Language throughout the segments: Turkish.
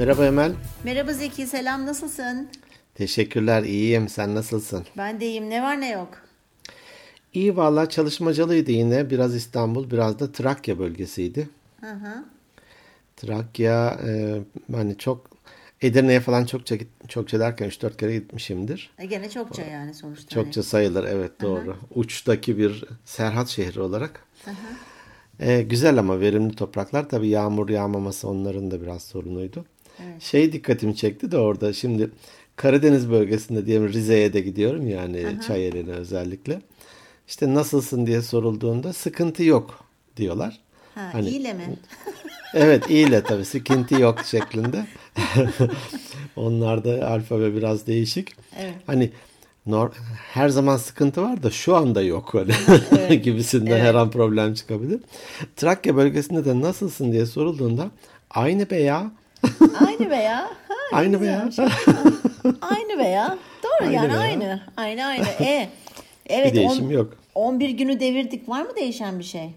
Merhaba Emel. Merhaba Zeki, selam nasılsın? Teşekkürler, iyiyim. Sen nasılsın? Ben de iyiyim. Ne var ne yok? İyi valla çalışmacalıydı yine. Biraz İstanbul, biraz da Trakya bölgesiydi. Hı hı. Trakya, e, hani çok Edirne'ye falan çokça çokça derken 3-4 kere gitmişimdir. E gene çokça yani sonuçta. Çokça sayılır, evet doğru. Uçtaki bir Serhat şehri olarak. E, güzel ama verimli topraklar. Tabii yağmur yağmaması onların da biraz sorunuydu. Şey dikkatimi çekti de orada şimdi Karadeniz bölgesinde diyelim Rize'ye de gidiyorum yani Çayeli'ne özellikle. İşte nasılsın diye sorulduğunda sıkıntı yok diyorlar. Ha, Hani- iyiyle mi? Evet iyiyle tabii sıkıntı yok şeklinde. Onlarda alfabe biraz değişik. Evet. Hani her zaman sıkıntı var da şu anda yok hani gibisinden her an problem çıkabilir. Trakya bölgesinde de nasılsın diye sorulduğunda aynı be ya. Aynı be ya. Ha, Aynı be ya. güzelmiş. aynı be ya. Doğru Aynı yani be ya. aynı. Aynı aynı. E, evet, Bir değişim on- yok. 11 günü devirdik. Var mı değişen bir şey?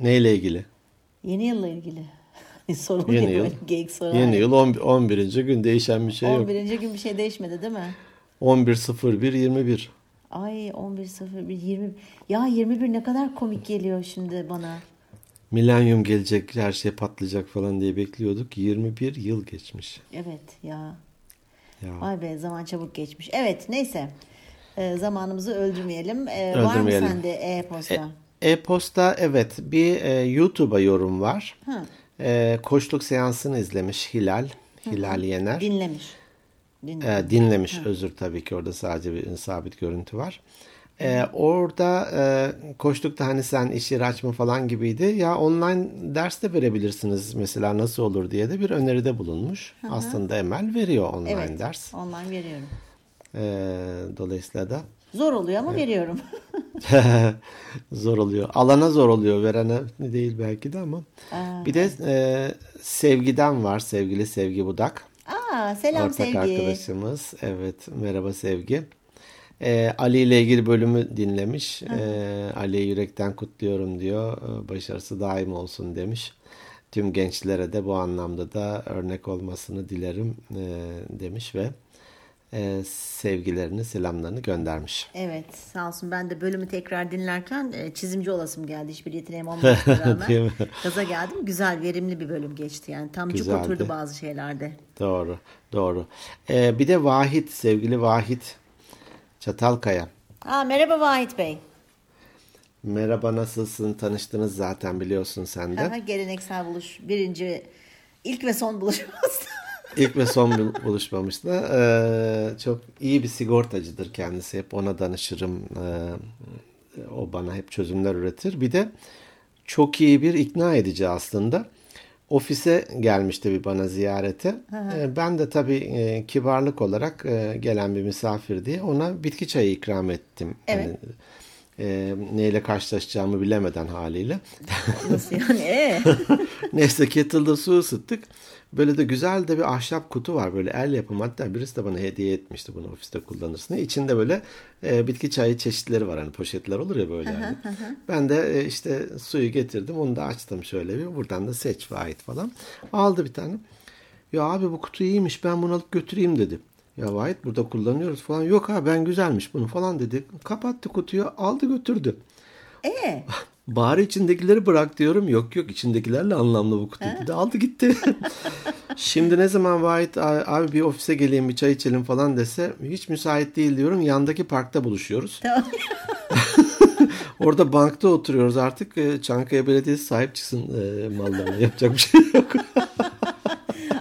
Neyle ilgili? Yeni yılla ilgili. Sorun Yeni yıl. geyik soru. Yeni yıl 11. 11. gün değişen bir şey yok. 11. gün bir şey değişmedi değil mi? 11.01.21. Ay 11.01 20 ya 21 ne kadar komik geliyor şimdi bana. Milenyum gelecek her şey patlayacak falan diye bekliyorduk. 21 yıl geçmiş. Evet ya. Ya. Vay be zaman çabuk geçmiş. Evet neyse. Ee, zamanımızı öldürmeyelim. Ee, Var mı Öldürmeyelim. sende e-posta? E-posta evet bir e, YouTube'a yorum var. Hı. E, koçluk seansını izlemiş Hilal. Hilal Yener. Dinlemiş. Dinlemiş. E, dinlemiş özür tabii ki orada sadece bir sabit görüntü var. E, orada e, koçlukta hani sen iş yeri açma falan gibiydi. Ya online ders de verebilirsiniz mesela nasıl olur diye de bir öneride bulunmuş. Aslında Emel veriyor online evet. ders. Online veriyorum. E, dolayısıyla da Zor oluyor ama veriyorum. zor oluyor. Alana zor oluyor. Verene değil belki de ama. Bir de e, Sevgi'den var. Sevgili Sevgi Budak. Aa selam Ortak sevgi. arkadaşımız. Evet. Merhaba Sevgi. E, Ali ile ilgili bölümü dinlemiş. E, Ali'yi yürekten kutluyorum diyor. E, Başarısı daim olsun demiş. Tüm gençlere de bu anlamda da örnek olmasını dilerim e, demiş ve e, sevgilerini, selamlarını göndermiş. Evet sağ olsun ben de bölümü tekrar dinlerken e, çizimci olasım geldi. Hiçbir yeteneğim olmamasına rağmen. Gaza geldim. Güzel verimli bir bölüm geçti yani. Tam cuk Güzeldi. oturdu bazı şeylerde. Doğru, doğru. Ee, bir de Vahit, sevgili Vahit Çatalkaya. Aa, merhaba Vahit Bey. Merhaba, nasılsın? Tanıştınız zaten biliyorsun sen de. Aha, geleneksel buluş. Birinci, ilk ve son buluşmamız. İlk ve son bul- buluşmamızda ee, çok iyi bir sigortacıdır kendisi. Hep ona danışırım. Ee, o bana hep çözümler üretir. Bir de çok iyi bir ikna edici aslında. Ofise gelmişti bir bana ziyarete. Ee, ben de tabii e, kibarlık olarak e, gelen bir misafir diye ona bitki çayı ikram ettim. Evet. Yani, e, neyle karşılaşacağımı bilemeden haliyle. Nasıl yani? Ee? Neyse kettle'da su ısıttık. Böyle de güzel de bir ahşap kutu var. Böyle el yapımı. Hatta birisi de bana hediye etmişti bunu ofiste kullanırsın diye. İçinde böyle e, bitki çayı çeşitleri var. Hani poşetler olur ya böyle. yani. Ben de e, işte suyu getirdim. Onu da açtım şöyle bir. Buradan da seç ve ait falan. Aldı bir tane. Ya abi bu kutu iyiymiş. Ben bunu alıp götüreyim dedi. Ya Vahit burada kullanıyoruz falan. Yok ha ben güzelmiş bunu falan dedi. Kapattı kutuyu aldı götürdü. Ee? Bari içindekileri bırak diyorum. Yok yok içindekilerle anlamlı bu kutu dedi. Aldı gitti. Şimdi ne zaman Vahit abi bir ofise geleyim bir çay içelim falan dese hiç müsait değil diyorum. Yandaki parkta buluşuyoruz. Tamam. Orada bankta oturuyoruz artık. Ee, Çankaya Belediyesi sahip çıksın e, mallarına. Yapacak bir şey yok.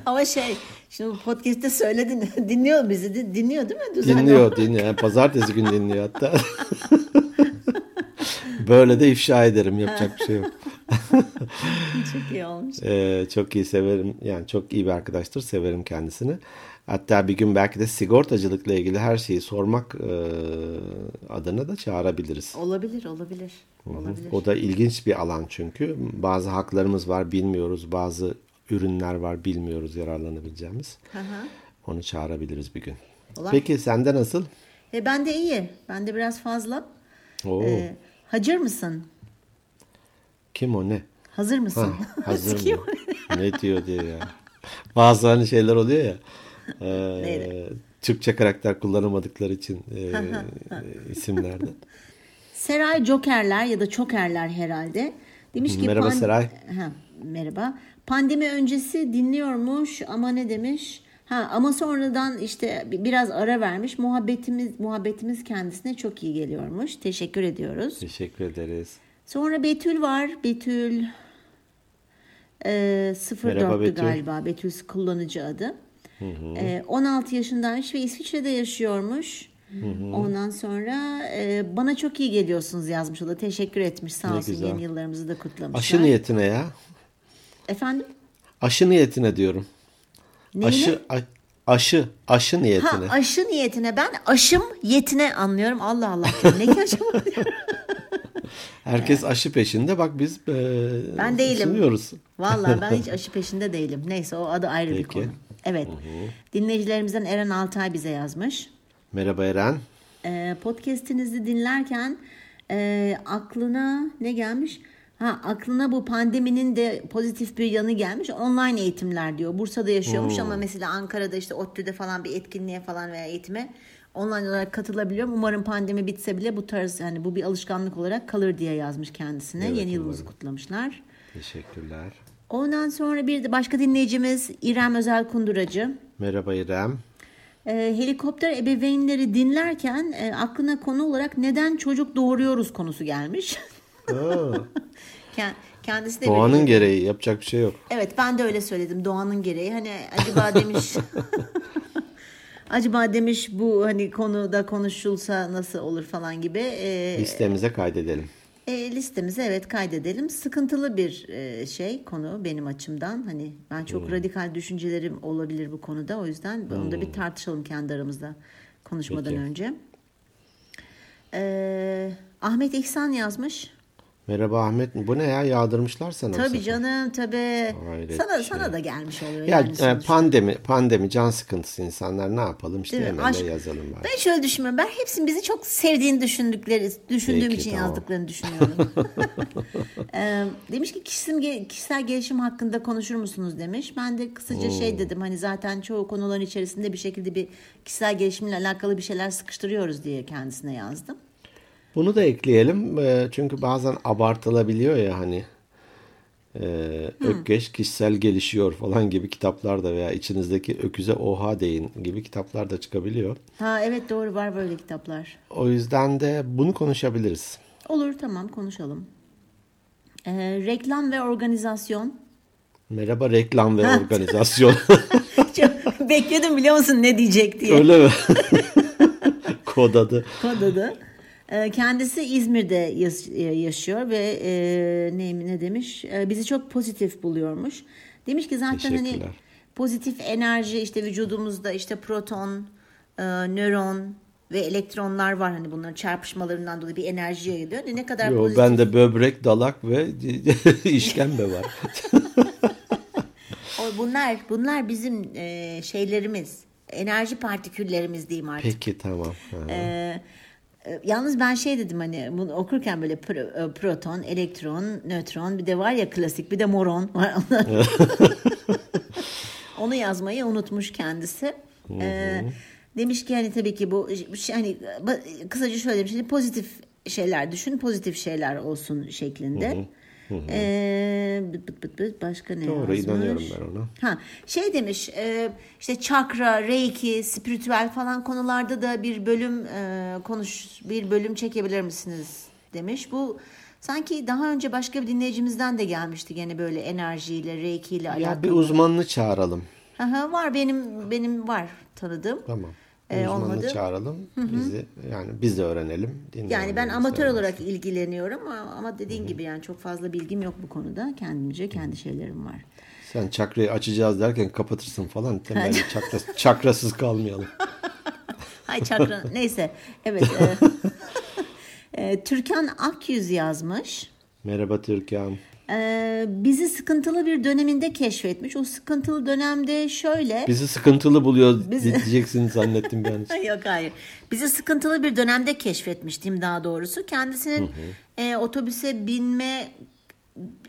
Ama şey, şimdi bu podcast'te söyledin. Dinliyor bizi. din- Dinliyor değil mi? Düzenli dinliyor dinliyor. Yani pazartesi günü dinliyor hatta. Böyle de ifşa ederim. Yapacak bir şey yok. Çok iyi olmuş. Ee, çok iyi severim. Yani çok iyi bir arkadaştır. Severim kendisini. Hatta bir gün belki de sigortacılıkla ilgili her şeyi sormak e, adına da çağırabiliriz. Olabilir, olabilir. Olabilir. O da ilginç bir alan çünkü. Bazı haklarımız var bilmiyoruz. Bazı ürünler var bilmiyoruz yararlanabileceğimiz. Hı hı. Onu çağırabiliriz bir gün. Ulan. Peki sende nasıl? E, ben de iyi. Ben de biraz fazla. Oo, Ee, hazır mısın? kim o ne? Hazır mısın? Ha, hazır mı? ne diyor diye ya. Bazı hani şeyler oluyor ya. E, Türkçe karakter kullanamadıkları için e, isimlerde. Seray Jokerler ya da Çokerler herhalde. Demiş ki Merhaba Seray. Ha, merhaba. Pandemi öncesi dinliyormuş ama ne demiş? Ha ama sonradan işte biraz ara vermiş. Muhabbetimiz muhabbetimiz kendisine çok iyi geliyormuş. Teşekkür ediyoruz. Teşekkür ederiz. Sonra Betül var. Betül e, 04'tü Betül. galiba. Betül kullanıcı adı. E, 16 yaşındaymış ve İsviçre'de yaşıyormuş. Ondan sonra e, bana çok iyi geliyorsunuz yazmış o da. Teşekkür etmiş. Sağ olsun yeni yıllarımızı da kutlamışlar. Aşı niyetine ya. Efendim? Aşı niyetine diyorum. Neyine? Aşı a- aşı aşı Ha niyetine. aşı niyetine ben aşım yetine anlıyorum. Allah Allah. Ne ki aşı? Herkes aşı peşinde. Bak biz e, Ben değilim. sunuyoruz. Vallahi ben hiç aşı peşinde değilim. Neyse o adı ayrı bir Peki. konu. Evet. Dinleyicilerimizden Eren Altay bize yazmış. Merhaba Eren. Ee, podcast'inizi dinlerken e, aklına ne gelmiş? Ha aklına bu pandeminin de pozitif bir yanı gelmiş. Online eğitimler diyor. Bursa'da yaşıyormuş ama mesela Ankara'da işte ODTÜ'de falan bir etkinliğe falan veya eğitime online olarak katılabiliyorum. Umarım pandemi bitse bile bu tarz yani bu bir alışkanlık olarak kalır diye yazmış kendisine. Evet, Yeni yılımızı umarım. kutlamışlar. Teşekkürler. Ondan sonra bir de başka dinleyicimiz İrem Özel Kunduracı. Merhaba İrem. Ee, helikopter ebeveynleri dinlerken e, aklına konu olarak neden çocuk doğuruyoruz konusu gelmiş. Kendisi de doğanın bir- gereği yapacak bir şey yok. Evet ben de öyle söyledim doğanın gereği. Hani acaba demiş acaba demiş bu hani konuda konuşulsa nasıl olur falan gibi. Ee, Listemize kaydedelim. E, listemize evet kaydedelim. Sıkıntılı bir e, şey konu benim açımdan. Hani ben çok Hmm. radikal düşüncelerim olabilir bu konuda. O yüzden onu da bir tartışalım kendi aramızda konuşmadan Peki. önce. E, Ahmet İhsan yazmış. Merhaba Ahmet. Bu ne ya? Yağdırmışlar sana. Tabii canım tabii. Hayret Sana bir sana şey. da gelmiş oluyor Ya yani e, sonuçta. pandemi, pandemi, can sıkıntısı insanlar ne yapalım işte Değil hemen de Aşk- yazalım bari. Ben şöyle düşünmüyorum. Ben hepsinin bizi çok sevdiğini düşündükleri, düşündüğüm Peki, için tamam. yazdıklarını düşünüyorum. Demiş ki kişisel, kişisel gelişim hakkında konuşur musunuz demiş. Ben de kısaca Hmm. şey dedim hani zaten çoğu konuların içerisinde bir şekilde bir kişisel gelişimle alakalı bir şeyler sıkıştırıyoruz diye kendisine yazdım. Bunu da ekleyelim e, çünkü bazen abartılabiliyor ya hani e, Ökkeş kişisel gelişiyor falan gibi kitaplar da veya içinizdeki öküze oha deyin gibi kitaplar da çıkabiliyor. Ha evet doğru var böyle kitaplar. O yüzden de bunu konuşabiliriz. Olur tamam konuşalım. Ee, reklam ve organizasyon. Merhaba reklam ve organizasyon. Çok bekledim biliyor musun ne diyecek diye. Öyle mi? Kod adı. Kod adı. Ee, Kendisi İzmir'de e, yaşıyor ve e, ne, ne demiş? E, bizi çok pozitif buluyormuş. Demiş ki zaten hani pozitif enerji işte vücudumuzda işte proton, nöron ve elektronlar var. Hani bunların çarpışmalarından dolayı bir enerji yayılıyor. Ne kadar Yo, pozitif. bende böbrek, dalak ve işkembe var. O, bunlar bunlar bizim e, şeylerimiz. Enerji partiküllerimiz diyeyim artık. Peki tamam. Ee, yalnız ben şey dedim hani bunu okurken böyle pro- e, proton, elektron, nötron bir de var ya klasik bir de moron var. Onu yazmayı unutmuş kendisi. Ee, demiş ki hani tabii ki bu şey, hani kısaca şöyle demiş hani pozitif şeyler düşün pozitif şeyler olsun şeklinde. Ee, bıt bıt bıt bıt, başka ne Doğru yazmış? inanıyorum ben ona. Ha şey demiş e, işte çakra, reiki, spiritüel falan konularda da bir bölüm e, konuş bir bölüm çekebilir misiniz demiş. Bu sanki daha önce başka bir dinleyicimizden de gelmişti gene böyle enerjiyle, reiki ile alakalı. Ya bir uzmanını çağıralım. Aha, var benim benim var tanıdığım. Tamam. Uzmanını olmadı. çağıralım. Bizi yani biz de öğrenelim. Yani ben amatör öğrensin. olarak ilgileniyorum ama, ama dediğin gibi yani çok fazla bilgim yok bu konuda. Kendimce kendi şeylerim var. Sen çakrayı açacağız derken kapatırsın falan. Temel çakra, çakrasız kalmayalım. Hay çakra neyse evet. E, e, Türkan Akyüz yazmış. Merhaba Türkan. E, bizi sıkıntılı bir döneminde keşfetmiş. O sıkıntılı dönemde şöyle. Bizi sıkıntılı buluyor Biz- diyeceksin zannettim ben. Yok hayır. Bizi sıkıntılı bir dönemde keşfetmiştim daha doğrusu. Kendisinin e, otobüse binme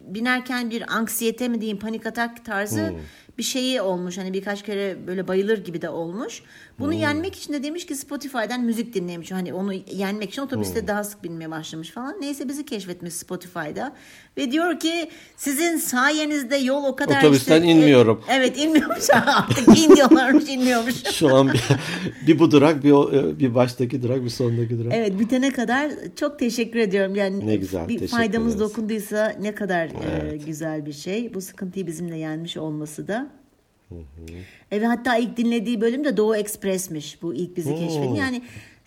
binerken bir anksiyete mi diyeyim panik atak tarzı bir şeyi olmuş. Hani birkaç kere böyle bayılır gibi de olmuş. Bunu Hmm. yenmek için de demiş ki Spotify'dan müzik dinlemiş. Hani onu yenmek için otobüste Hmm. daha sık binmeye başlamış falan. Neyse bizi keşfetmiş Spotify'da. Ve diyor ki sizin sayenizde yol o kadar Otobüsten işte- inmiyorum. Evet inmiyormuş artık in diyorlarmış inmiyormuş. Şu an bir, bir bu durak, bir, o- bir baştaki durak, bir sondaki durak. Evet bitene kadar çok teşekkür ediyorum. Yani Ne güzel, bir faydamız ederiz. dokunduysa ne kadar e, güzel bir şey. Bu sıkıntıyı bizimle yenmiş olması da. E, ve hatta ilk dinlediği bölüm de Doğu Ekspres'miş. Bu ilk bizi keşfediyor. Yani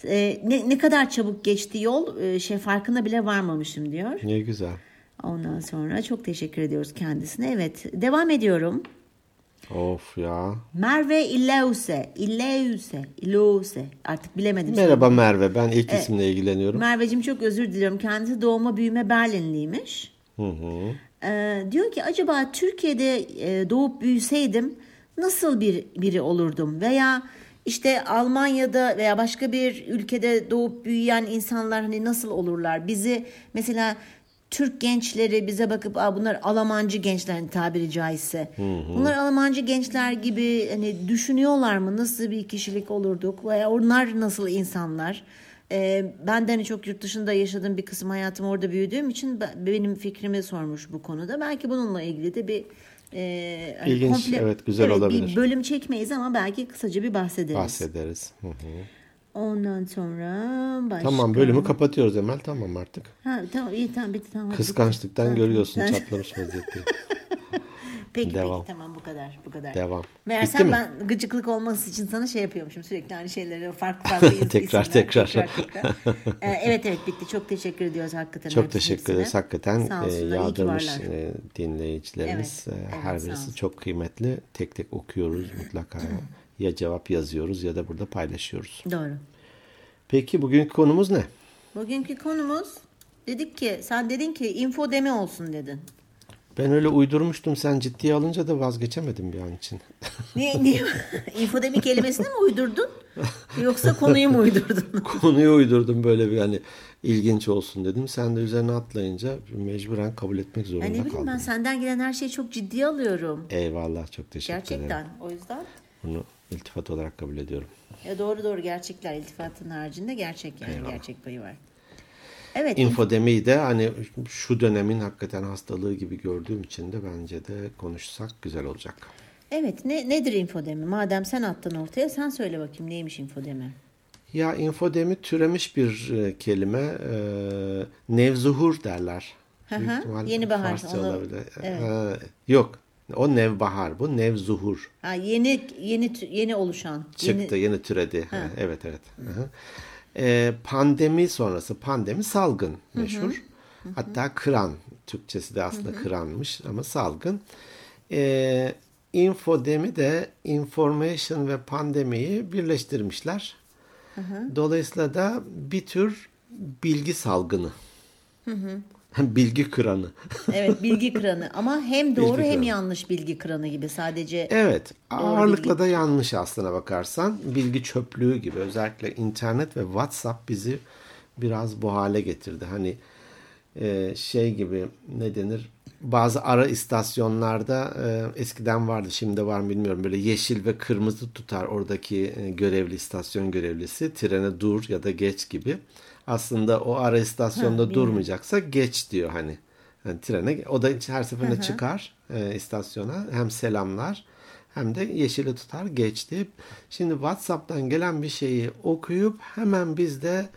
e, ne, ne kadar çabuk geçti yol e, şey farkına bile varmamışım diyor. Ne güzel. Ondan sonra çok teşekkür ediyoruz kendisine. Evet devam ediyorum. Of ya. Merve İlleuse, İlleuse, İlleuse artık bilemedim. Merhaba Merve. Ben ilk isimle ilgileniyorum. Merveciğim çok özür diliyorum. Kendisi doğma büyüme Berlinliymiş. Hı hı. Ee, diyor ki acaba Türkiye'de e, doğup büyüseydim nasıl bir biri olurdum? Veya işte Almanya'da veya başka bir ülkede doğup büyüyen insanlar hani nasıl olurlar? Bizi mesela Türk gençleri bize bakıp Aa, bunlar Almancı gençler hani tabiri caizse. Bunlar Almancı gençler gibi hani düşünüyorlar mı? Nasıl bir kişilik olurduk? Veya onlar nasıl insanlar? Ee, ben de hani çok yurt dışında yaşadığım bir kısım hayatım orada büyüdüğüm için ben- benim fikrimi sormuş bu konuda. Belki bununla ilgili de bir e, hani İlginç, evet, güzel olabilir. Bir bölüm çekmeyiz ama belki kısaca bir bahsederiz. Bahsederiz. Hı hı. Ondan sonra başka. Tamam bölümü kapatıyoruz Emel. Tamam artık. Ha, tamam iyi tamam bitti tamam. Kıskançlıktan bitti. görüyorsun çatlamış vaziyette. Peki Devam. peki tamam bu kadar bu kadar. Devam. Meğersem Bitti mi? ben gıcıklık olması için sana şey yapıyormuşum sürekli aynı şeyleri farklı farklı Tekrar, isimler, tekrar. tekrar. Ee, evet evet bitti çok teşekkür ediyoruz hakikaten. Çok teşekkür ederiz. Hakikaten e, yağdırmış e, dinleyicilerimiz. Evet, E, evet, Her birisi çok kıymetli. Tek tek okuyoruz mutlaka. ya cevap yazıyoruz ya da burada paylaşıyoruz. Doğru. Peki bugünkü konumuz ne? Bugünkü konumuz dedik ki sen dedin ki infodemi olsun dedin. Ben öyle uydurmuştum. Sen ciddiye alınca da vazgeçemedim bir an için. Niye, niye? infodemi kelimesini mi uydurdun? Yoksa konuyu mu uydurdun? Konuyu uydurdum böyle bir hani ilginç olsun dedim. Sen de üzerine atlayınca mecburen kabul etmek zorunda Yani ne bileyim kaldım. ben senden gelen her şeyi çok ciddiye alıyorum. Eyvallah çok teşekkür ederim. Gerçekten. O yüzden Bunu iltifat olarak kabul ediyorum. ya doğru doğru gerçekler iltifatın haricinde gerçek yani gerçek payı var. Evet. İnfodemiyi de hani şu dönemin hakikaten hastalığı gibi gördüğüm için de bence de konuşsak güzel olacak. Evet. Ne nedir infodemi? Madem sen attın ortaya sen söyle bakayım neymiş infodemi? Ya infodemi türemiş bir e, kelime. E, nevzuhur derler. Hı hı, yeni bahar, Farsça onu- olabilir. evet. Ha, yok. O nevbahar bu. Nevzuhur. Ha yeni yeni yeni oluşan. Çıktı. Yeni, Yeni, türedi. Ha, evet evet. Hı hı. E, pandemi sonrası. Pandemi salgın meşhur. Hatta kıran. Türkçesi de aslında kıranmış ama salgın. E, infodemi de information ve pandemiyi birleştirmişler. Dolayısıyla da bir tür bilgi salgını. Bilgi kıranı. evet bilgi kıranı ama hem doğru Bilgi hem kıranı. yanlış bilgi kıranı gibi sadece Evet. Ağırlıkla bilgi. da yanlış aslına bakarsan. Bilgi çöplüğü gibi. Özellikle internet ve WhatsApp bizi biraz bu hale getirdi. Hani e, şey gibi ne denir? Bazı ara istasyonlarda e, eskiden vardı şimdi var mı bilmiyorum. Böyle yeşil ve kırmızı tutar oradaki e, görevli istasyon görevlisi. Trene dur ya da geç gibi. Aslında o ara istasyonda durmayacaksa geç diyor hani. Yani trene o da her seferinde çıkar e, istasyona hem selamlar hem de yeşili tutar geç deyip şimdi WhatsApp'tan gelen bir şeyi okuyup hemen biz de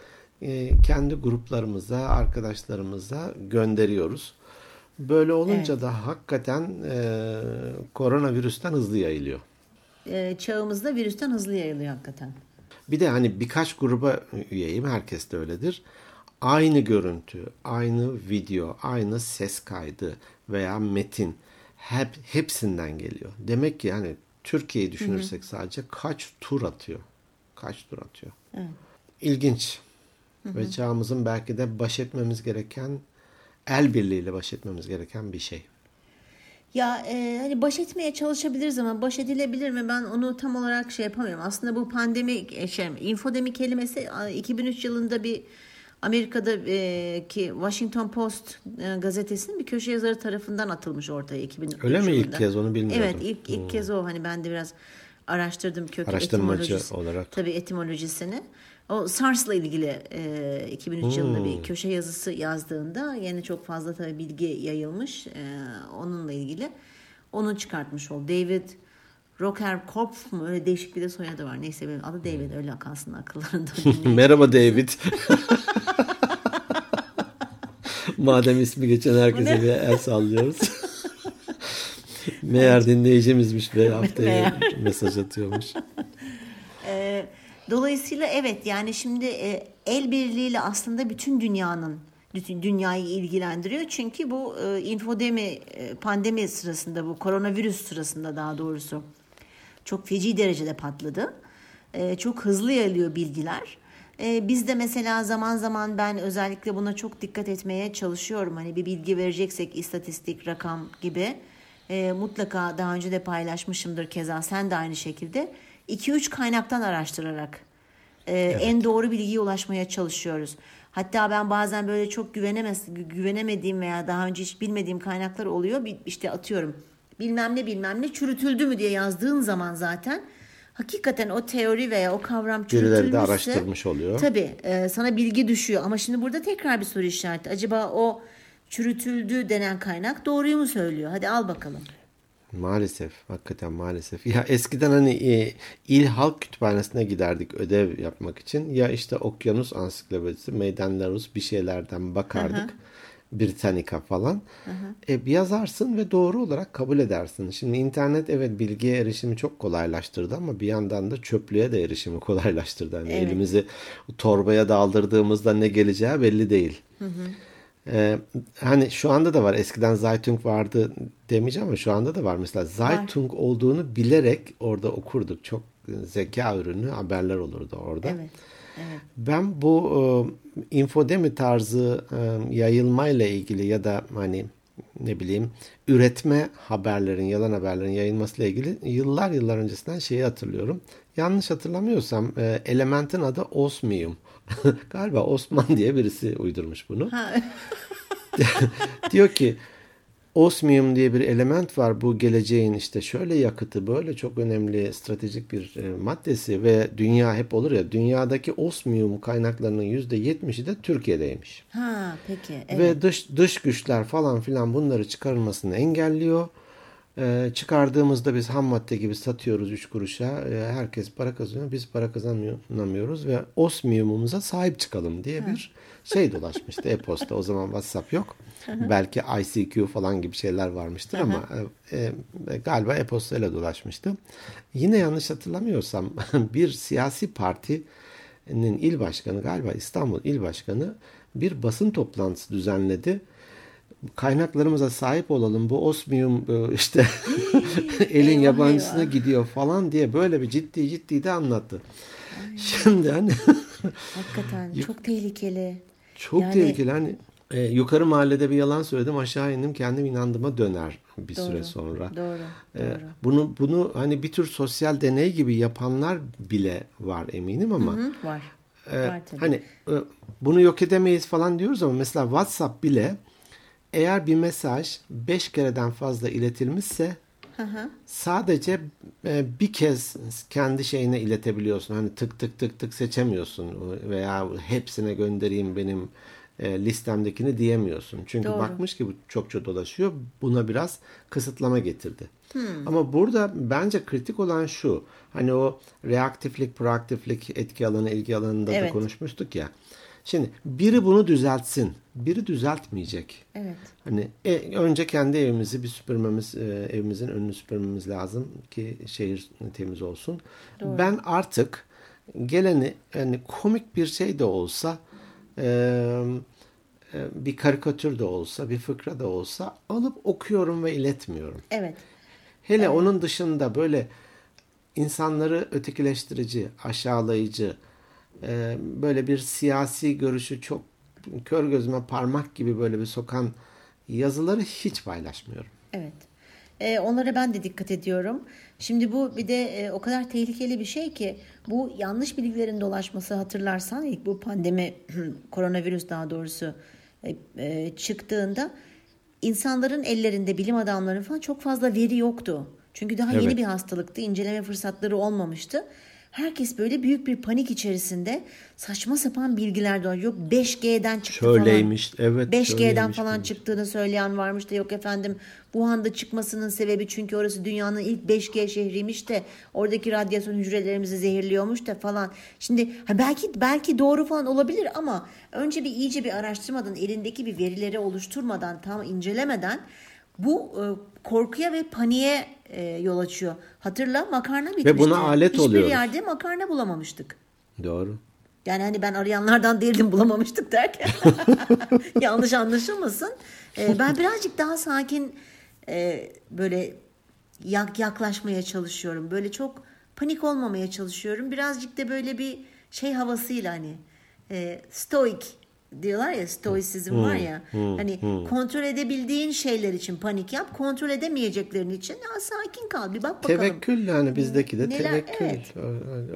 e, kendi gruplarımıza arkadaşlarımıza gönderiyoruz. Böyle olunca da hakikaten e, koronavirüsten hızlı yayılıyor. e, çağımızda virüsten hızlı yayılıyor hakikaten. Bir de hani birkaç gruba üyeyim. Herkes de öyledir. Aynı görüntü, aynı video, aynı ses kaydı veya metin hep hepsinden geliyor. Demek ki yani Türkiye'yi düşünürsek sadece kaç tur atıyor? Kaç tur atıyor? İlginç. Ve çağımızın belki de baş etmemiz gereken el birliğiyle baş etmemiz gereken bir şey. Ya e, hani baş etmeye çalışabiliriz ama baş edilebilir mi? Ben onu tam olarak şey yapamıyorum. Aslında bu pandemi, e, şey, infodemi kelimesi a, 2003 yılında bir Amerika'daki Washington Post e, gazetesinin bir köşe yazarı tarafından atılmış ortaya 2003 Öyle mi ilk yılında. kez onu bilmiyordum. Evet ilk ilk kez o hani ben de biraz araştırdım kök Araştırmacı olarak. Tabii etimolojisini. O SARS'la ilgili e, 2003 yılında bir köşe yazısı yazdığında yine çok fazla tabii bilgi yayılmış e, onunla ilgili. Onu çıkartmış ol. David Rockerkorpf mu? Öyle değişik bir de soyadı var. Neyse benim adı David öyle kalsın akıllarında. Merhaba David. Madem ismi geçen herkese bir el sallıyoruz. Meğer dinleyicimizmiş ve haftaya mesaj atıyormuş. Ee, dolayısıyla evet yani şimdi e, el birliğiyle aslında bütün dünyanın bütün dünyayı ilgilendiriyor. Çünkü bu e, infodemi e, pandemi sırasında bu koronavirüs sırasında daha doğrusu çok feci derecede patladı. E, çok hızlı yayılıyor bilgiler. E, biz de mesela zaman zaman ben özellikle buna çok dikkat etmeye çalışıyorum. Hani bir bilgi vereceksek istatistik, rakam gibi e, mutlaka daha önce de paylaşmışımdır keza sen de aynı şekilde. 2-3 kaynaktan araştırarak e, en doğru bilgiye ulaşmaya çalışıyoruz. Hatta ben bazen böyle çok güvenemez, güvenemediğim veya daha önce hiç bilmediğim kaynaklar oluyor. Bir, işte atıyorum bilmem ne bilmem ne çürütüldü mü diye yazdığın zaman zaten hakikaten o teori veya o kavram Birileri de çürütülmüşse araştırmış oluyor. tabii e, sana bilgi düşüyor. Ama şimdi burada tekrar bir soru işareti. Acaba o çürütüldü denen kaynak doğruyu mu söylüyor? Hadi al bakalım. Maalesef, hakikaten maalesef. Ya eskiden hani e, İl Halk Kütüphanesi'ne giderdik ödev yapmak için. Ya işte Okyanus Ansiklopedisi, Meydanlarus bir şeylerden bakardık. Britannica falan. E, yazarsın ve doğru olarak kabul edersin. Şimdi internet evet bilgiye erişimi çok kolaylaştırdı ama bir yandan da çöplüğe de erişimi kolaylaştırdı. Hani Evet. elimizi torbaya daldırdığımızda ne geleceği belli değil. Ee, hani şu anda da var. Eskiden Zeitung vardı demeyeceğim ama şu anda da var. Mesela Zeitung olduğunu bilerek orada okurduk. Çok zeka ürünü haberler olurdu orada. Evet. Evet. Ben bu e, infodemi tarzı e, yayılmayla ilgili ya da hani ne bileyim üretme haberlerin, yalan haberlerin yayılmasıyla ilgili yıllar yıllar öncesinden şeyi hatırlıyorum. Yanlış hatırlamıyorsam e, elementin adı osmium. Galiba Osman diye birisi uydurmuş bunu. Diyor ki osmium diye bir element var bu geleceğin işte şöyle yakıtı böyle çok önemli stratejik bir e, maddesi ve dünya hep olur ya dünyadaki osmium kaynaklarının %70'i de Türkiye'deymiş. ha peki. Evet. Ve dış dış güçler falan filan bunları çıkarılmasını engelliyor. Ee, çıkardığımızda biz ham madde gibi satıyoruz 3 kuruşa. Ee, herkes para kazanıyor. Biz para kazanamıyoruz ve osmiyumumuza sahip çıkalım diye bir şey dolaşmıştı e-posta. O zaman WhatsApp yok. Belki ICQ falan gibi şeyler varmıştır ama e, e, galiba e-postayla dolaşmıştı. Yine yanlış hatırlamıyorsam bir siyasi partinin il başkanı galiba İstanbul il başkanı bir basın toplantısı düzenledi kaynaklarımıza sahip olalım. Bu osmiyum e, işte elin yabancısına eyvah. gidiyor falan diye böyle bir ciddi ciddi de anlattı. Şimdi hani Hakikaten çok tehlikeli. çok Yani- tehlikeli hani e, yukarı mahallede bir yalan söyledim aşağı indim kendim inandığıma döner bir süre Doğru, sonra. Doğru. E, Doğru. bunu bunu hani bir tür sosyal deney gibi yapanlar bile var eminim ama Hı, var. Ee, var tabii. hani e, bunu yok edemeyiz falan diyoruz ama mesela WhatsApp bile eğer bir mesaj 5 kereden fazla iletilmişse sadece e, bir kez kendi şeyine iletebiliyorsun. Hani tık tık tık tık seçemiyorsun veya hepsine göndereyim benim e, listemdekini diyemiyorsun. Çünkü Doğru. bakmış ki bu çokça dolaşıyor. Buna biraz kısıtlama getirdi. Ama burada bence kritik olan şu. Hani o reaktiflik, proaktiflik etki alanı, ilgi alanında da Evet. konuşmuştuk ya. Şimdi biri bunu düzeltsin. Biri düzeltmeyecek. Evet. Hani e, önce kendi evimizi bir süpürmemiz, e, evimizin önünü süpürmemiz lazım ki şehir temiz olsun. Ben artık geleni hani komik bir şey de olsa e, e, bir karikatür de olsa, bir fıkra da olsa alıp okuyorum ve iletmiyorum. Evet. Hele onun dışında böyle insanları ötekileştirici, aşağılayıcı, e, böyle bir siyasi görüşü çok kör gözüme parmak gibi böyle bir sokan yazıları hiç paylaşmıyorum. Evet. E, onlara ben de dikkat ediyorum. Şimdi bu bir de e, o kadar tehlikeli bir şey ki bu yanlış bilgilerin dolaşması hatırlarsan ilk bu pandemi koronavirüs daha doğrusu e, e, çıktığında insanların ellerinde bilim adamlarının falan çok fazla veri yoktu. Çünkü daha Evet. yeni bir hastalıktı. inceleme fırsatları olmamıştı. Herkes böyle büyük bir panik içerisinde saçma sapan bilgiler dolaşıyor. Yok 5G'den çıktı Şöyleymiş, falan. evet, 5G'den şöyleymiş, falan demiş. çıktığını söyleyen varmış da yok efendim Wuhan'da çıkmasının sebebi çünkü orası dünyanın ilk 5G şehriymiş de oradaki radyasyon hücrelerimizi zehirliyormuş da falan. Şimdi ha belki belki doğru falan olabilir ama önce bir iyice bir araştırmadan elindeki bir verileri oluşturmadan tam incelemeden bu e, korkuya ve paniğe e, yol açıyor. Hatırla makarna bitmişti. buna alet Hiçbir oluyoruz. yerde makarna bulamamıştık. Doğru. Yani hani ben arayanlardan değildim bulamamıştık derken yanlış anlaşılmasın. Ee, ben birazcık daha sakin e, böyle yak yaklaşmaya çalışıyorum. Böyle çok panik olmamaya çalışıyorum. Birazcık da böyle bir şey havasıyla hani e, stoik diyorlar ya stoisizm var ya hani kontrol edebildiğin şeyler için panik yap kontrol edemeyeceklerin için ya sakin kal bir bak bakalım Tevekkül yani bizdeki de Neler- tevekkül. evet.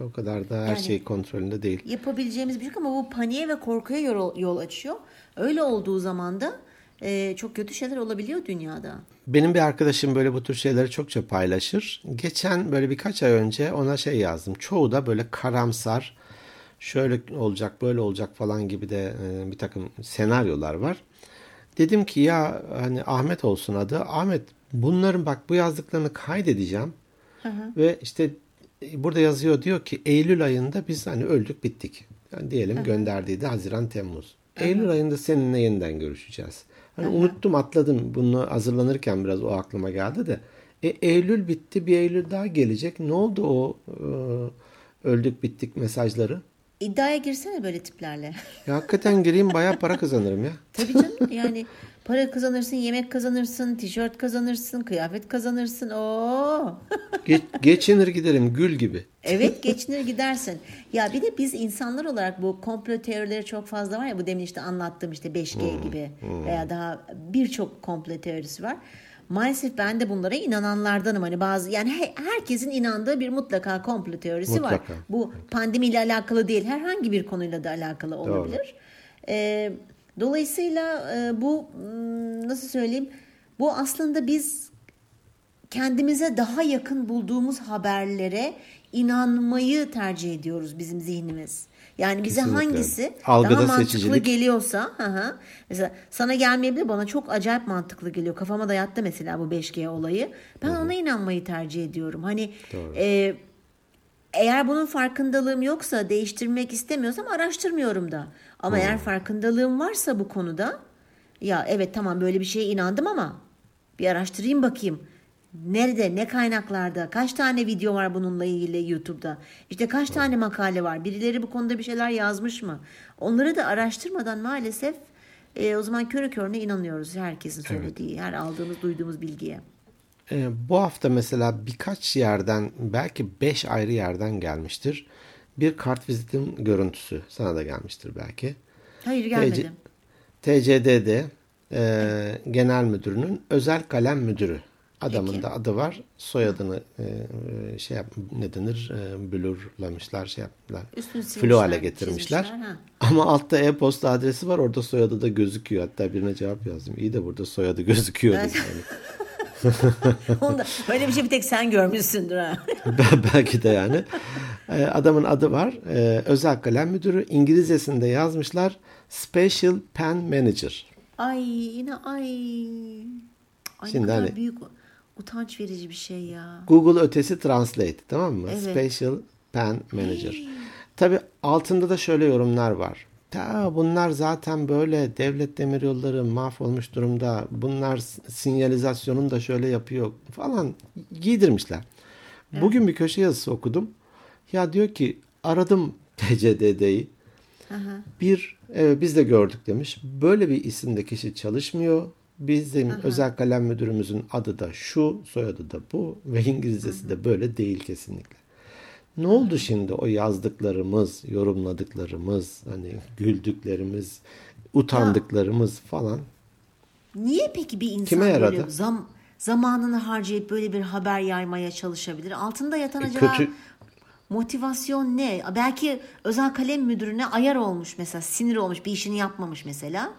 O, o kadar da her Yani- şey kontrolünde değil. yapabileceğimiz bir şey ama bu paniğe ve korkuya yol, yol açıyor. Öyle olduğu zaman da e, çok kötü şeyler olabiliyor dünyada. Benim bir arkadaşım böyle bu tür şeyleri çokça paylaşır. Geçen böyle birkaç ay önce ona şey yazdım. Çoğu da böyle karamsar, şöyle olacak, böyle olacak falan gibi de e, bir takım senaryolar var. Dedim ki ya hani Ahmet olsun adı. Ahmet bunların bak bu yazdıklarını kaydedeceğim. Ve işte e, burada yazıyor diyor ki Eylül ayında biz hani öldük bittik. Yani diyelim gönderdiği de Haziran Temmuz. Eylül ayında seninle yeniden görüşeceğiz. Hani unuttum atladım bunu hazırlanırken biraz o aklıma geldi de. E, Eylül bitti bir Eylül daha gelecek. Ne oldu o e, öldük bittik mesajları? İddiaya girsene böyle tiplerle. Ya hakikaten gireyim bayağı para kazanırım ya. Tabii canım yani para kazanırsın, yemek kazanırsın, tişört kazanırsın, kıyafet kazanırsın. Oo. Ge- geçinir giderim gül gibi. Evet geçinir gidersin. Ya bir de biz insanlar olarak bu komplo teorileri çok fazla var ya bu demin işte anlattığım işte 5G gibi veya daha birçok komplo teorisi var. Maalesef ben de bunlara inananlardanım. Hani bazı yani he- herkesin inandığı bir mutlaka komplo teorisi var. Mutlaka. Bu pandemiyle alakalı değil herhangi bir konuyla da alakalı olabilir. Ee, dolayısıyla e, bu nasıl söyleyeyim bu aslında biz kendimize daha yakın bulduğumuz haberlere inanmayı tercih ediyoruz bizim zihnimiz. Yani bize Kesinlikle. hangisi Algıda daha mantıklı seçicilik. geliyorsa, hı hı. mesela sana gelmeyebilir bana çok acayip mantıklı geliyor. Kafama da yattı mesela bu 5G olayı. Ben ona inanmayı tercih ediyorum. Hani e, eğer bunun farkındalığım yoksa değiştirmek istemiyorsam araştırmıyorum da. Ama eğer farkındalığım varsa bu konuda ya evet tamam böyle bir şeye inandım ama bir araştırayım bakayım. Nerede, ne kaynaklarda, kaç tane video var bununla ilgili YouTube'da? İşte kaç tane makale var? Birileri bu konuda bir şeyler yazmış mı? Onları da araştırmadan maalesef e, o zaman körü körüne inanıyoruz herkesin söylediği, her aldığımız, duyduğumuz bilgiye. Ee, bu hafta mesela birkaç yerden belki 5 ayrı yerden gelmiştir. Bir kart vizitin görüntüsü sana da gelmiştir belki. Hayır gelmedim. TCDD e, Genel Müdürü'nün özel kalem müdürü. Adamın Peki. da adı var. Soyadını e, e, şey yap, ne denir? E, blurlamışlar, şey yaptılar. Flu hale getirmişler. çizmişler. Ama altta e-posta adresi var. Orada soyadı da gözüküyor. Hatta birine cevap yazdım. İyi de burada soyadı gözüküyor. Yani. Onda, böyle bir şey bir tek sen görmüşsündür ha. Belki de yani. Ee, Adamın adı var. Ee, özel kalem müdürü. İngilizcesinde yazmışlar. Special Pen Manager. Ay yine ay. Ay Şimdi hani- büyük utanç verici bir şey ya. Google ötesi Translate. Tamam mı? Evet. Special Pen Manager. Tabi altında da şöyle yorumlar var. Ta bunlar zaten böyle devlet demiryolları mahvolmuş durumda. Bunlar sinyalizasyonun da şöyle yapıyor falan giydirmişler. Bugün bir köşe yazısı okudum. Ya diyor ki aradım TCDD'yi. Bir evet, biz de gördük demiş. Böyle bir isimde kişi çalışmıyor. Bizim özel kalem müdürümüzün adı da şu, soyadı da bu ve İngilizcesi de böyle değil kesinlikle. Ne oldu şimdi o yazdıklarımız, yorumladıklarımız, hani güldüklerimiz, utandıklarımız falan? Niye peki bir insan Kime böyle yaradı? zam zamanını harcayıp böyle bir haber yaymaya çalışabilir? Altında yatan acaba kötü- motivasyon ne? Belki özel kalem müdürüne ayar olmuş mesela, sinir olmuş, bir işini yapmamış mesela.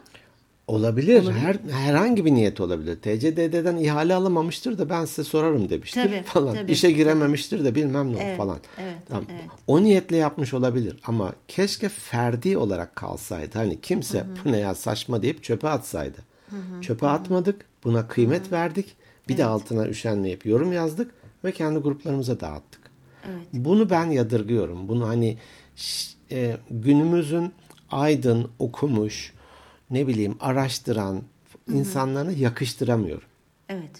Olabilir. Her herhangi bir niyet olabilir. TCDD'den ihale alamamıştır da ben size sorarım demiştir Tabii, falan. tabii, İşe girememiştir de bilmem ne Evet, falan. evet, Tamam. evet. O niyetle yapmış olabilir ama keşke ferdi olarak kalsaydı. Hani kimse bu ne ya saçma deyip çöpe atsaydı. Çöpe atmadık. Buna kıymet verdik. Bir de altına üşenmeyip yorum yazdık ve kendi gruplarımıza dağıttık. Evet. Bunu ben yadırgıyorum. Bunu hani e, günümüzün aydın, okumuş, ne bileyim araştıran insanlarına yakıştıramıyorum. Evet.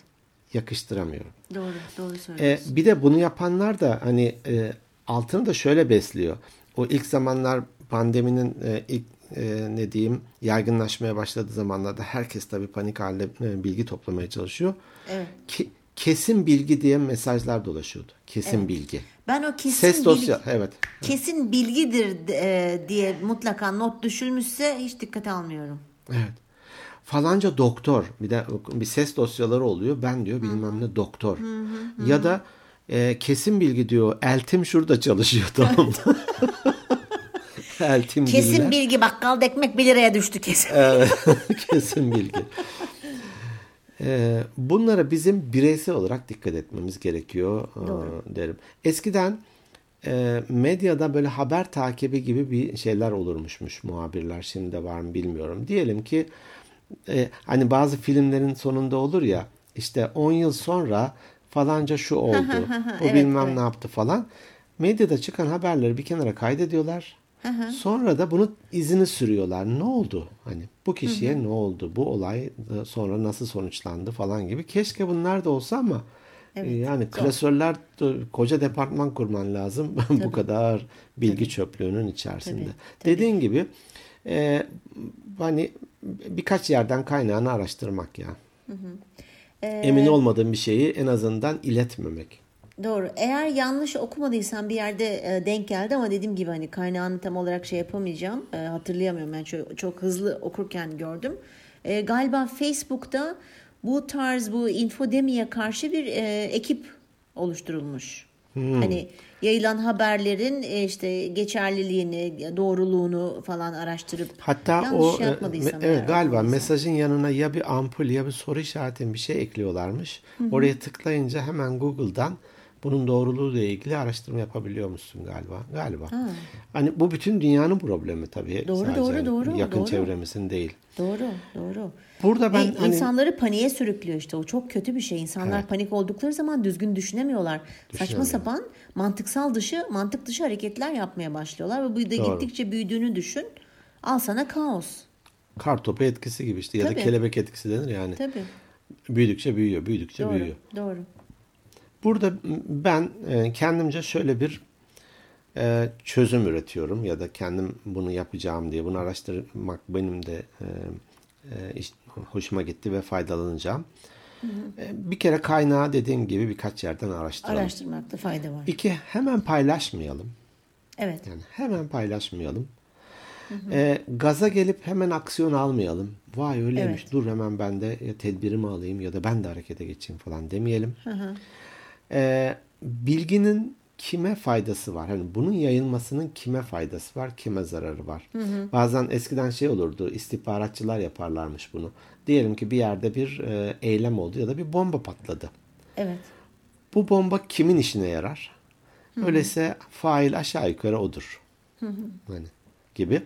Yakıştıramıyorum. Doğru, doğru E, söylüyorsun. bir de bunu yapanlar da hani e, altını da şöyle besliyor. O ilk zamanlar pandeminin e, ilk e, ne diyeyim yaygınlaşmaya başladığı zamanlarda herkes tabii panik halde e, bilgi toplamaya çalışıyor. Evet. Ki, kesin bilgi diye mesajlar dolaşıyordu. Kesin bilgi. Ben o kesin Ses bilgi- dosya evet. kesin bilgidir e, diye mutlaka not düşülmüşse hiç dikkate almıyorum. Evet. Falanca doktor bir de bir ses dosyaları oluyor. Ben diyor bilmem ne doktor. Ya da e, kesin bilgi diyor. Eltim şurada çalışıyor tamam mı? Eltim Kesin bilgiler. bilgi bakkal ekmek 1 liraya düştü kesin. Evet, kesin bilgi. Ee, bunlara bizim bireysel olarak dikkat etmemiz gerekiyor e, derim. Eskiden e, medyada böyle haber takibi gibi bir şeyler olurmuşmuş muhabirler. Şimdi de var mı bilmiyorum. Diyelim ki e, hani bazı filmlerin sonunda olur ya işte 10 yıl sonra falanca şu oldu. bu evet, bilmem evet. ne yaptı falan. Medyada çıkan haberleri bir kenara kaydediyorlar. Sonra da bunu izini sürüyorlar. Ne oldu? Hani bu kişiye ne oldu? Bu olay da sonra nasıl sonuçlandı falan gibi. Keşke bunlar da olsa ama e, yani klasörler de- koca departman kurman lazım bu kadar bilgi çöplüğünün içerisinde. Tabii, tabii. Dediğin gibi e, hani birkaç yerden kaynağını araştırmak ya. Ee, Emin olmadığın bir şeyi en azından iletmemek. Doğru. Eğer yanlış okumadıysan bir yerde e, denk geldi ama dediğim gibi hani kaynağını tam olarak şey yapamayacağım. E, hatırlayamıyorum. Ben çok, çok hızlı okurken gördüm. E, galiba Facebook'ta bu tarz bu infodemiye karşı bir e, ekip oluşturulmuş. Hani yayılan haberlerin e, işte geçerliliğini, doğruluğunu falan araştırıp Hatta yanlış o şey e, yapmadıysam eğer evet galiba okumadıysam. mesajın yanına ya bir ampul ya bir soru işareti bir şey ekliyorlarmış. Oraya tıklayınca hemen Google'dan bunun doğruluğuyla ilgili araştırma yapabiliyor musun galiba? Galiba. Hani bu bütün dünyanın problemi tabii. Doğru, Sadece doğru, doğru, Yakın doğru. çevremizin değil. Doğru, doğru. Burada ben Ve hani insanları paniğe sürüklüyor işte. O çok kötü bir şey. İnsanlar Evet. panik oldukları zaman düzgün düşünemiyorlar. Saçma sapan mantıksal dışı, mantık dışı hareketler yapmaya başlıyorlar ve bu da Doğru. gittikçe büyüdüğünü düşün. Al sana kaos. kartopu etkisi gibi işte ya da Tabii. kelebek etkisi denir yani. Tabii. Büyüdükçe büyüyor, büyüdükçe Doğru. büyüyor. Doğru. Burada ben e, kendimce şöyle bir e, çözüm üretiyorum ya da kendim bunu yapacağım diye bunu araştırmak benim de e, hoşuma gitti ve faydalanacağım. Bir kere kaynağı dediğim gibi birkaç yerden araştıralım. Araştırmakta fayda var. İki hemen paylaşmayalım. Evet. Yani hemen paylaşmayalım. E, gaza gelip hemen aksiyon almayalım. Vay öyleymiş. Evet. Dur hemen ben de tedbirimi alayım ya da ben de harekete geçeyim falan demeyelim. E, bilginin kime faydası var? Hani bunun yayılmasının kime faydası var, kime zararı var? Bazen eskiden şey olurdu, istihbaratçılar yaparlarmış bunu. Diyelim ki bir yerde bir e, eylem oldu ya da bir bomba patladı. Evet. Bu bomba kimin işine yarar? Öyleyse fail aşağı yukarı odur. Hani gibi.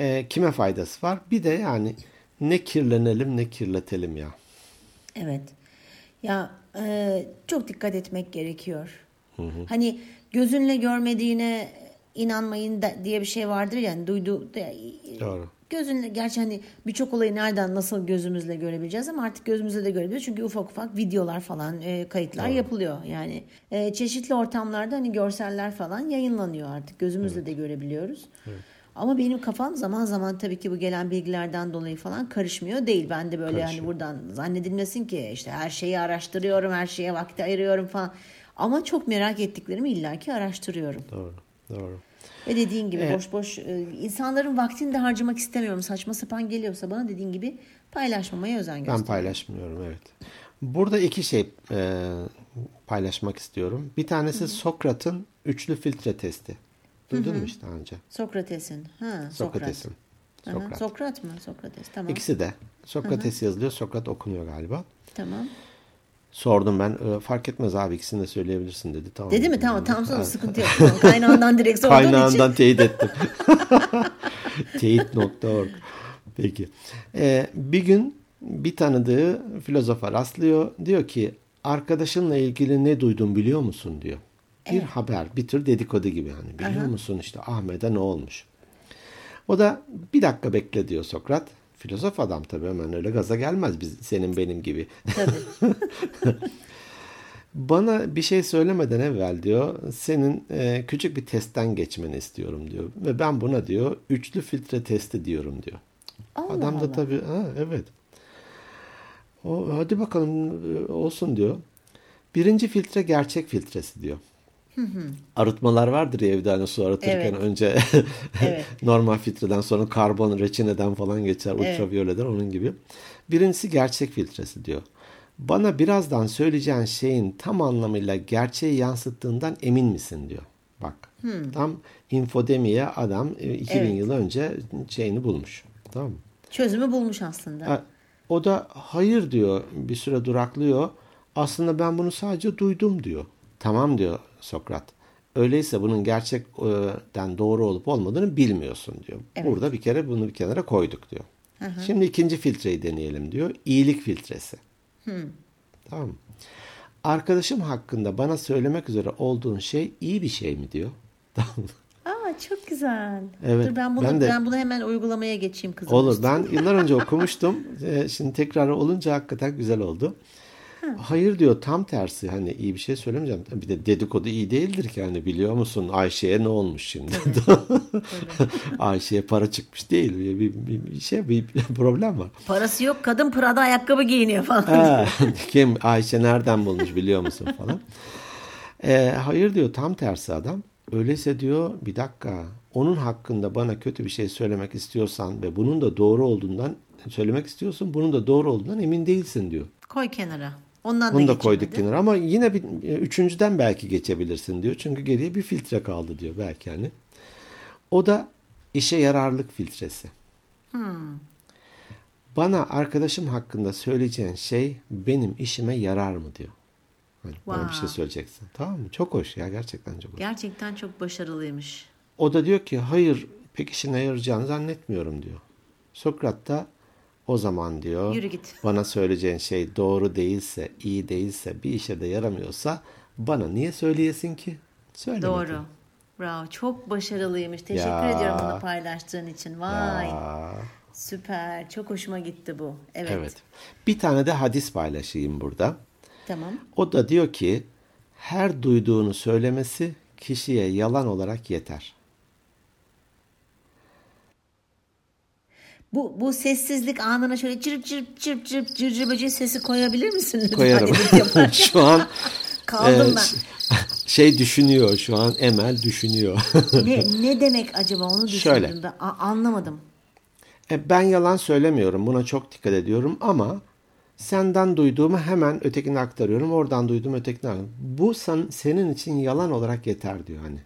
Ee, kime faydası var? Bir de yani ne kirlenelim ne kirletelim ya. Evet. Ya e, çok dikkat etmek gerekiyor. Hani gözünle görmediğine inanmayın da, diye bir şey vardır yani duydu Doğru. Gözünle gerçi hani birçok olayı nereden nasıl gözümüzle görebileceğiz ama artık gözümüzle de görebiliriz. Çünkü ufak ufak videolar falan e, kayıtlar yapılıyor. Yani e, çeşitli ortamlarda hani görseller falan yayınlanıyor artık. Gözümüzle de görebiliyoruz. Ama benim kafam zaman zaman tabii ki bu gelen bilgilerden dolayı falan karışmıyor değil. Ben de böyle hani buradan zannedilmesin ki işte her şeyi araştırıyorum, her şeye vakti ayırıyorum falan. Ama çok merak ettiklerimi illaki araştırıyorum. Doğru. Doğru. Ve dediğin gibi boş boş e, insanların vaktini de harcamak istemiyorum. Saçma sapan geliyorsa bana dediğin gibi paylaşmamaya özen Ben gösteriyorum. paylaşmıyorum evet. Burada iki şey e, paylaşmak istiyorum. Bir tanesi Sokrat'ın üçlü filtre testi. Duydun mu hiç daha önce? Sokrates'in. Ha, Sokrates'in. Sokrat. Sokrat. Sokrat mı? Sokrates. Tamam. İkisi de. Sokrates yazılıyor, Sokrat okunuyor galiba. Tamam. Sordum ben. e, fark etmez abi ikisini de söyleyebilirsin dedi. Tamam. Dedi mi? Tamam tamam sonra sıkıntı yok. Tamam, Kaynağından direkt sorduğum Kaynağından için. teyit ettim. Teyit.org. Peki. Ee, bir gün bir tanıdığı filozofa rastlıyor. Diyor ki arkadaşınla ilgili ne duydun biliyor musun diyor. Bir haber, bir tür dedikodu gibi hani biliyor musun işte Ahmet'e ne olmuş. O da bir dakika bekle diyor Sokrat. Filozof adam tabii hemen öyle gaza gelmez biz senin benim gibi. Tabii. Bana bir şey söylemeden evvel diyor senin e, küçük bir testten geçmeni istiyorum diyor. Ve ben buna diyor üçlü filtre testi diyorum diyor. Allah Adam da Allah. tabii ha, evet. O, hadi bakalım e, olsun diyor. Birinci filtre gerçek filtresi diyor. Arıtmalar vardır ya evde hani su arıtırken Evet. önce Evet. normal filtreden sonra karbon reçineden falan geçer ultraviyoleden onun gibi. Birincisi gerçek filtresi diyor. Bana birazdan söyleyeceğin şeyin tam anlamıyla gerçeği yansıttığından emin misin diyor. Bak tam infodemiye adam e, 2000 Evet. yıl önce şeyini bulmuş. Tamam mı? Çözümü bulmuş aslında. O da hayır diyor bir süre duraklıyor. Aslında ben bunu sadece duydum diyor. Tamam diyor Sokrat. Öyleyse bunun gerçekten doğru olup olmadığını bilmiyorsun diyor. Burada bir kere bunu bir kenara koyduk diyor. Şimdi ikinci filtreyi deneyelim diyor. İyilik filtresi. Tamam mı? Arkadaşım hakkında bana söylemek üzere olduğun şey iyi bir şey mi diyor. Tamam? Aa çok güzel. Evet, Dur ben bunu ben ben, de- bunu hemen uygulamaya geçeyim kızım. Olur. Ben yıllar önce okumuştum. Ee, Şimdi tekrar olunca hakikaten güzel oldu. Hayır diyor tam tersi hani iyi bir şey söylemeyeceğim. Bir de dedikodu iyi değildir ki hani biliyor musun Ayşe'ye ne olmuş şimdi? Ayşe'ye para çıkmış değil. Bir, bir, bir- şey bir problem var. Parası yok kadın Prada ayakkabı giyiniyor falan. Ha, kim Ayşe nereden bulmuş biliyor musun falan. Ee, hayır diyor tam tersi adam. Öyleyse diyor bir dakika onun hakkında bana kötü bir şey söylemek istiyorsan ve bunun da doğru olduğundan söylemek istiyorsun bunun da doğru olduğundan emin değilsin diyor. Koy kenara. Ondan Bunu da da koyduk kenara ama yine bir e, üçüncüden belki geçebilirsin diyor. Çünkü geriye bir filtre kaldı diyor belki hani. O da işe yararlık filtresi. Bana arkadaşım hakkında söyleyeceğin şey benim işime yarar mı diyor. Hani bana bir şey Wow. söyleyeceksin. Tamam mı? Çok hoş ya gerçekten çok hoş. Gerçekten çok başarılıymış. O da diyor ki hayır pek işine yarayacağını zannetmiyorum diyor. Sokrat da o zaman diyor Yürü git. bana söyleyeceğin şey doğru değilse, iyi değilse, bir işe de yaramıyorsa bana niye söyleyesin ki? Söyle Doğru. bakayım. Bravo. Çok başarılıymış. Teşekkür Ya. ediyorum bunu paylaştığın için. Vay. Aa, Süper. Çok hoşuma gitti bu. Evet. evet. Bir tane de hadis paylaşayım burada. Tamam. O da diyor ki her duyduğunu söylemesi kişiye yalan olarak yeter. Bu bu sessizlik anına şöyle çırp çırp çırp çırp cırcır böceği sesi koyabilir misin? Koyarım. Şu an Kaldım e, ben. şey düşünüyor şu an Emel düşünüyor. ne, ne demek acaba onu düşündüm Şöyle. ben. A- anlamadım. E, ben yalan söylemiyorum. Buna çok dikkat ediyorum ama senden duyduğumu hemen ötekine aktarıyorum. Oradan duyduğumu ötekine aktarıyorum. Bu sen, senin için yalan olarak yeter diyor hani.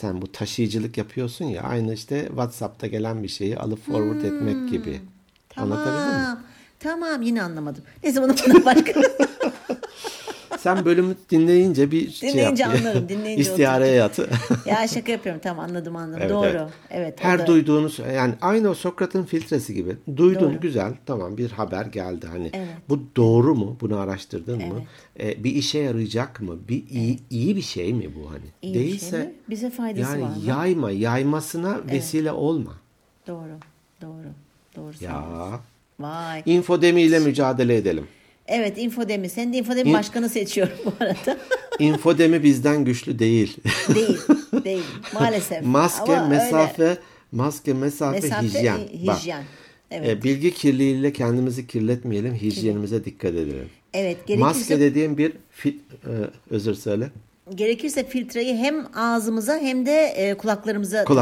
Sen bu taşıyıcılık yapıyorsun ya aynı işte WhatsApp'ta gelen bir şeyi alıp forward etmek gibi. Anlatabildim mi? Tamam. Tamam yine anlamadım. Neyse bunu bana başka. Sen bölümü dinleyince bir şey Dinleyince yap. anlarım, dinleyince İstihareye yat. ya şaka yapıyorum tamam anladım anladım. Evet, Doğru. evet. Evet. Her da- duyduğunu yani aynı o Sokrat'ın filtresi gibi. Duydun Doğru. güzel tamam bir haber geldi hani. Evet. Bu doğru mu? Bunu araştırdın mı? Ee, bir işe yarayacak mı? Bir iyi, iyi bir şey mi bu hani? İyi şey Değilse mi? Bize faydası yani var mı? yayma, yaymasına vesile olma. Doğru. Doğru. Doğru. Ya. Vay. İnfodemiyle mücadele edelim. Evet infodemi. Sen de infodemi İn- başkanı seçiyorum bu arada. İnfodemi bizden güçlü değil. değil. Değil. Maalesef. maske, Ama mesafe, öyle. maske, mesafe, Mesafe, hijyen. e, Bak, hijyen. Evet. e, bilgi kirliliğiyle kendimizi kirletmeyelim, hijyenimize dikkat edelim. Evet. Gerekirse, Maske dediğim bir fil, e, özür söyle. gerekirse filtreyi hem ağzımıza hem de e, kulaklarımıza takalım.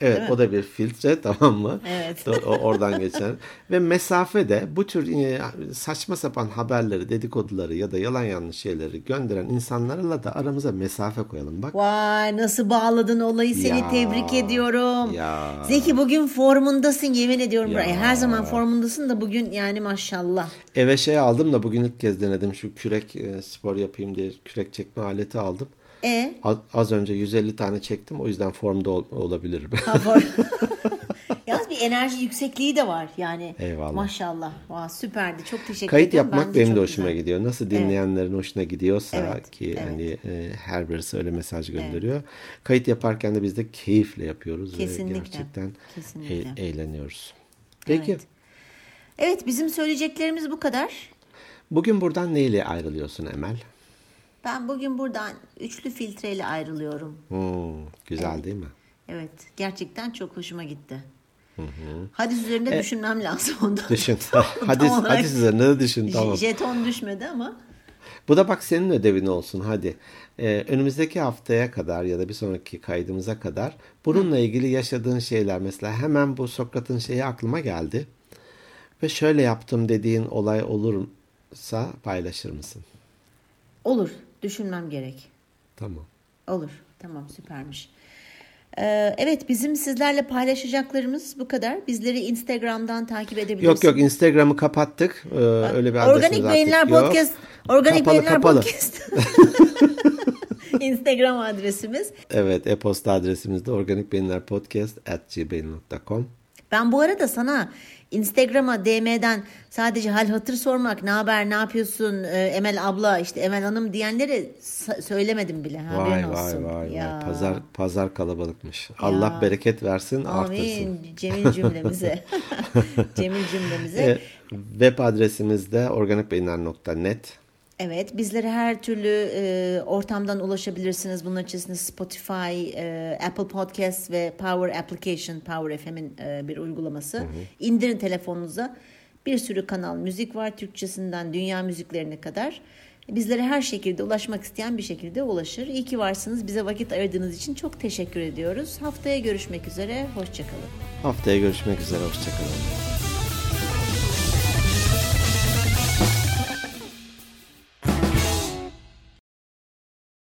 Evet o da bir filtre tamam mı? Evet. O, oradan geçen. Ve mesafe de bu tür e, saçma sapan haberleri, dedikoduları ya da yalan yanlış şeyleri gönderen insanlarla da aramıza mesafe koyalım. Bak Vay nasıl bağladın olayı seni Ya, tebrik ediyorum. ya. Zeki bugün formundasın yemin ediyorum. Her zaman formundasın da bugün yani maşallah. eve şey aldım da bugün ilk kez denedim. Şu kürek e, spor yapayım diye kürek çekme aleti aldım. E Az, az önce 150 tane çektim. O yüzden formda ol- olabilirim. Yalnız bir enerji yüksekliği de var yani. Eyvallah. Maşallah. Vay, süperdi. Çok teşekkür Kayıt ederim. yapmak Ben benim de hoşuma güzel. gidiyor. Nasıl dinleyenlerin hoşuna gidiyorsa Evet, ki evet. hani e, her birisi öyle mesaj gönderiyor. Kayıt yaparken de biz de keyifle yapıyoruz Kesinlikle, ve gerçekten kesinlikle. e- eğleniyoruz. Peki Evet. Evet bizim söyleyeceklerimiz bu kadar. bugün buradan neyle ayrılıyorsun Emel? Ben bugün buradan üçlü filtreyle ayrılıyorum. Hmm, güzel değil mi? Evet gerçekten çok hoşuma gitti. Hadis üzerinde düşünmem lazım ondan. Düşün. hadi Tam olarak hadi üzerine de düşün tamam. Jeton düşmedi ama. Bu da bak senin ödevin olsun hadi. Ee, önümüzdeki haftaya kadar ya da bir sonraki kaydımıza kadar bununla ilgili yaşadığın şeyler mesela hemen bu Sokrat'ın şeyi aklıma geldi. Ve şöyle yaptım dediğin olay olursa paylaşır mısın? Olur. Düşünmem gerek. Tamam. Olur. Tamam süpermiş. Ee, evet bizim sizlerle paylaşacaklarımız bu kadar. Bizleri Instagram'dan takip edebilirsiniz. Yok yok Instagram'ı kapattık. Ee, öyle bir Organik artık Beyinler yok. Podcast. Organik Kapalı, Beyinler kapalı. Podcast. Instagram adresimiz. Evet e-posta adresimiz de organikbeyinlerpodcast.gmail.com Ben bu arada sana Instagram'a DM'den sadece hal hatır sormak, ne haber, ne yapıyorsun, e, Emel abla, işte Emel hanım diyenleri söylemedim bile. Vay Haberin vay olsun. vay Ya. vay. Pazar pazar kalabalıkmış. Allah bereket versin, artırsın. Amin. Cemil cümlemize. Cemil cümlemize. E, web adresimiz de organikbeyinler.net. Evet, bizlere her türlü e, ortamdan ulaşabilirsiniz. Bunun içerisinde Spotify, e, Apple Podcast ve Power Application, Power FM'in e, bir uygulaması. İndirin telefonunuza. Bir sürü kanal müzik var, Türkçesinden dünya müziklerine kadar. Bizlere her şekilde ulaşmak isteyen bir şekilde ulaşır. İyi ki varsınız. Bize vakit ayırdığınız için çok teşekkür ediyoruz. Haftaya görüşmek üzere. Hoşçakalın. Haftaya görüşmek üzere. Hoşçakalın.